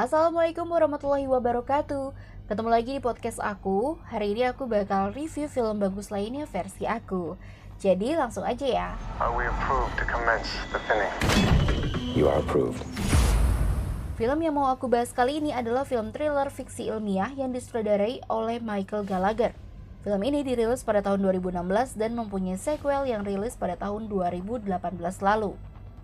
Assalamualaikum warahmatullahi wabarakatuh. Ketemu lagi di podcast aku. Hari ini aku bakal review film bagus lainnya versi aku. Jadi langsung aja ya. Are we approved to commence the thinning? You are approved. Film yang mau aku bahas kali ini adalah film thriller fiksi ilmiah yang disutradarai oleh Michael Gallagher. Film ini dirilis pada tahun 2016 dan mempunyai sequel yang rilis pada tahun 2018 lalu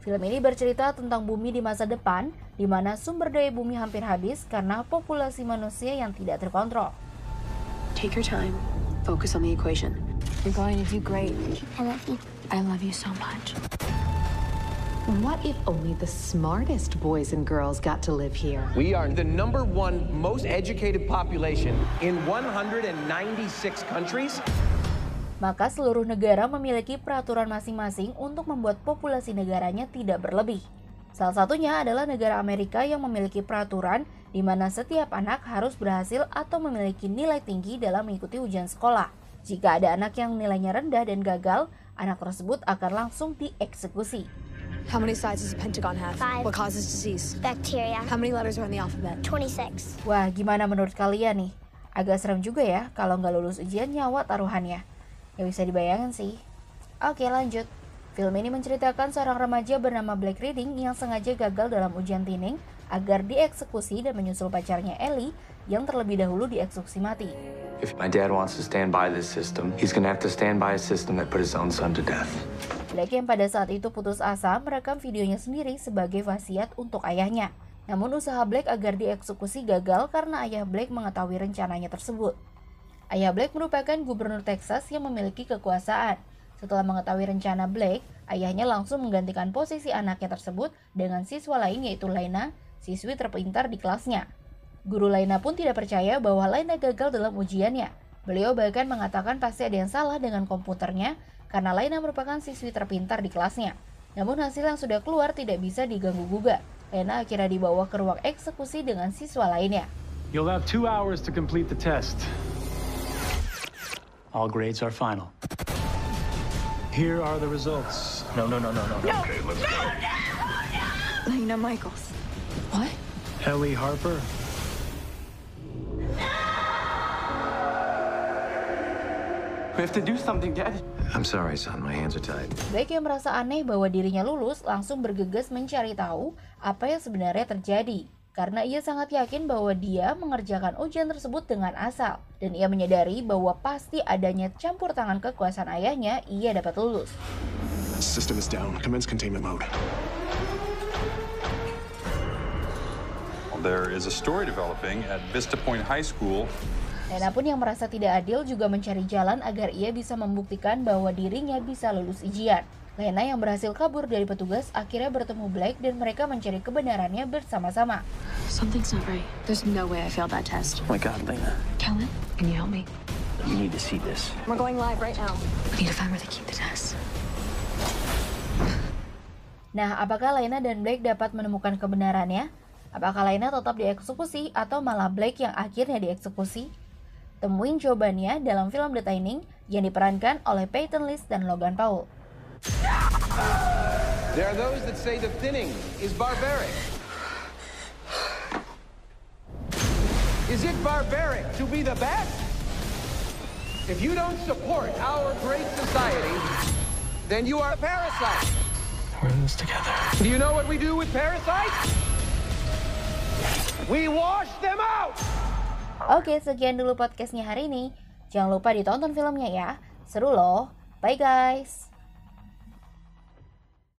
Film ini bercerita tentang bumi di masa depan, di mana sumber daya bumi hampir habis karena populasi manusia yang tidak terkontrol. Take your time. Focus on the equation. You're going to do great. I love you. I love you so much. What if only the smartest boys and girls got to live here? We are the number one most educated population in 196 countries. Maka seluruh negara memiliki peraturan masing-masing untuk membuat populasi negaranya tidak berlebih. Salah satunya adalah negara Amerika yang memiliki peraturan di mana setiap anak harus berhasil atau memiliki nilai tinggi dalam mengikuti ujian sekolah. Jika ada anak yang nilainya rendah dan gagal, anak tersebut akan langsung dieksekusi. How many sides does a pentagon have? Five. What causes disease? Bacteria. How many letters are in the alphabet? 26. Wah, gimana menurut kalian nih? Agak serem juga ya kalau nggak lulus ujian nyawa taruhannya. Ya bisa dibayangin sih. Oke lanjut. Film ini menceritakan seorang remaja bernama Black Reading yang sengaja gagal dalam ujian tining agar dieksekusi dan menyusul pacarnya Ellie yang terlebih dahulu dieksekusi mati. If my dad wants to stand by this system, he's gonna have to stand by a system that put his own son to death. Black yang pada saat itu putus asa merekam videonya sendiri sebagai wasiat untuk ayahnya. Namun usaha Black agar dieksekusi gagal karena ayah Black mengetahui rencananya tersebut. Ayah Black merupakan gubernur Texas yang memiliki kekuasaan. Setelah mengetahui rencana Black, ayahnya langsung menggantikan posisi anaknya tersebut dengan siswa lain yaitu Laina, siswi terpintar di kelasnya. Guru Laina pun tidak percaya bahwa Laina gagal dalam ujiannya. Beliau bahkan mengatakan pasti ada yang salah dengan komputernya karena Laina merupakan siswi terpintar di kelasnya. Namun hasil yang sudah keluar tidak bisa diganggu gugat. Lena akhirnya dibawa ke ruang eksekusi dengan siswa lainnya. You'll have two hours to complete the test. All grades are final. Here are the results. No, no, no, no, no. no. Lena Michaels. What? Ellie Harper. We have to do something, Dad. I'm sorry, son. My hands are tied. Blake yang merasa aneh bahwa dirinya lulus langsung bergegas mencari tahu apa yang sebenarnya terjadi. Karena ia sangat yakin bahwa dia mengerjakan ujian tersebut dengan asal. Dan ia menyadari bahwa pasti adanya campur tangan kekuasaan ayahnya, ia dapat lulus. System is down. Commence containment mode. There is a story developing at Vista Point High School Lena pun yang merasa tidak adil juga mencari jalan agar ia bisa membuktikan bahwa dirinya bisa lulus ujian. Lena yang berhasil kabur dari petugas akhirnya bertemu Blake dan mereka mencari kebenarannya bersama-sama. Something's not right. There's no way I failed that test. Oh my God, Lena. Kellen, can you help me? You need to see this. We're going live right now. We need to find where they keep the test. Nah, apakah Lena dan Blake dapat menemukan kebenarannya? Apakah Lena tetap dieksekusi atau malah Blake yang akhirnya dieksekusi? Temuin jawabannya dalam film The Tining yang diperankan oleh Peyton List dan Logan Paul. There are those that say the thinning is barbaric. Is it barbaric to be the best? If you don't support our great society, then you are a parasite. We're in this together. Do you know what we do with parasites? We wash them out! Oke, sekian dulu podcastnya hari ini. Jangan lupa ditonton filmnya ya. Seru loh. Bye guys.